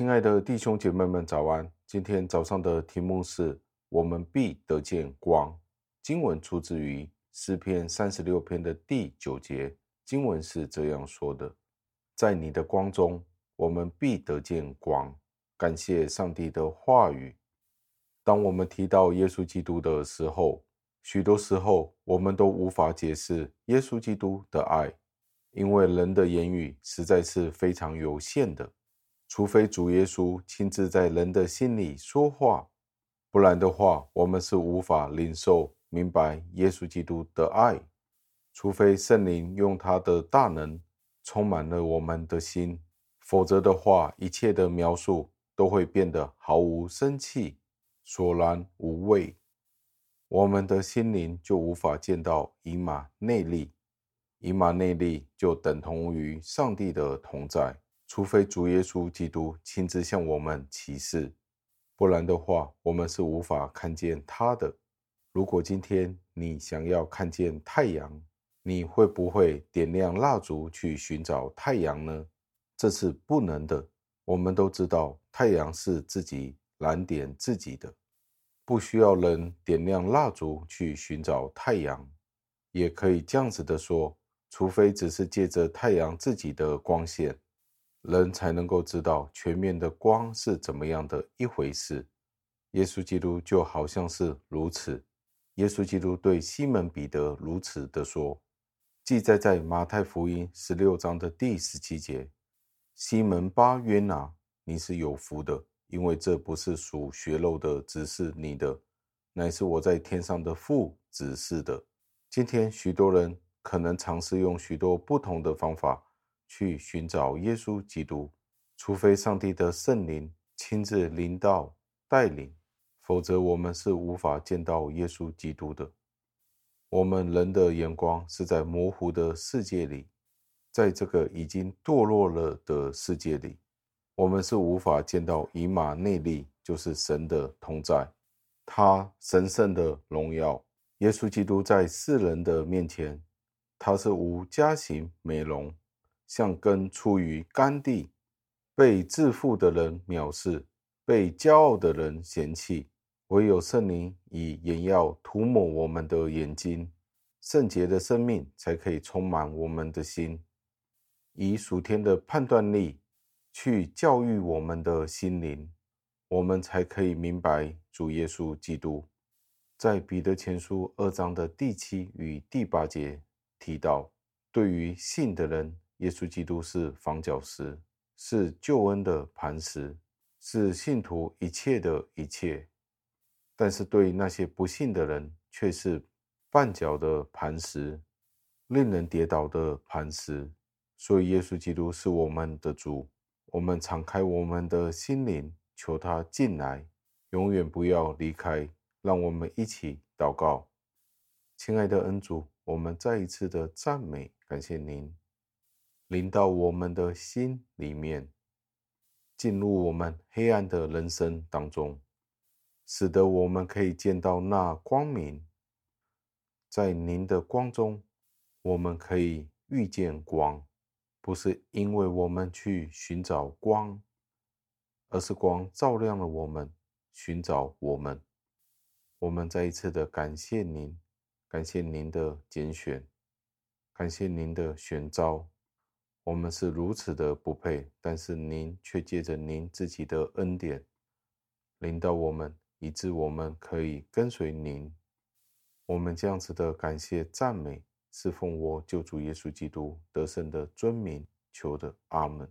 亲爱的弟兄姐妹们，早安！今天早上的题目是我们必得见光。经文出自于诗篇三十六篇的第九节，经文是这样说的：在你的光中，我们必得见光。感谢上帝的话语。当我们提到耶稣基督的时候，许多时候我们都无法解释耶稣基督的爱，因为人的言语实在是非常有限的。除非主耶稣亲自在人的心里说话，不然的话，我们是无法领受明白耶稣基督的爱。除非圣灵用他的大能充满了我们的心，否则的话，一切的描述都会变得毫无生气，索然无味。我们的心灵就无法见到以马内利，以马内利就等同于上帝的同在。除非主耶稣基督亲自向我们启示，不然的话，我们是无法看见他的。如果今天你想要看见太阳，你会不会点亮蜡烛去寻找太阳呢？这是不能的。我们都知道，太阳是自己燃点自己的，不需要人点亮蜡烛去寻找太阳。也可以这样子的说，除非只是借着太阳自己的光线。人才能够知道全面的光是怎么样的一回事。耶稣基督就好像是如此。耶稣基督对西门彼得如此的说，记载在马太福音十六章的第十七节：“西门巴约拿，你是有福的，因为这不是属血肉的指示你的，乃是我在天上的父指示的。”今天许多人可能尝试用许多不同的方法。去寻找耶稣基督，除非上帝的圣灵亲自临到带领，否则我们是无法见到耶稣基督的。我们人的眼光是在模糊的世界里，在这个已经堕落了的世界里，我们是无法见到以马内利，就是神的同在，他神圣的荣耀。耶稣基督在世人的面前，他是无佳形美容。像根出于干地，被自负的人藐视，被骄傲的人嫌弃。唯有圣灵以眼药涂抹我们的眼睛，圣洁的生命才可以充满我们的心，以属天的判断力去教育我们的心灵，我们才可以明白主耶稣基督。在彼得前书二章的第七与第八节提到，对于信的人。耶稣基督是房角石，是救恩的磐石，是信徒一切的一切。但是对那些不信的人，却是绊脚的磐石，令人跌倒的磐石。所以，耶稣基督是我们的主。我们敞开我们的心灵，求他进来，永远不要离开。让我们一起祷告，亲爱的恩主，我们再一次的赞美，感谢您。临到我们的心里面，进入我们黑暗的人生当中，使得我们可以见到那光明。在您的光中，我们可以遇见光，不是因为我们去寻找光，而是光照亮了我们，寻找我们。我们再一次的感谢您，感谢您的拣选，感谢您的选召。我们是如此的不配，但是您却借着您自己的恩典领导我们，以致我们可以跟随您。我们这样子的感谢赞美，侍奉我救主耶稣基督得胜的尊名求的。阿门。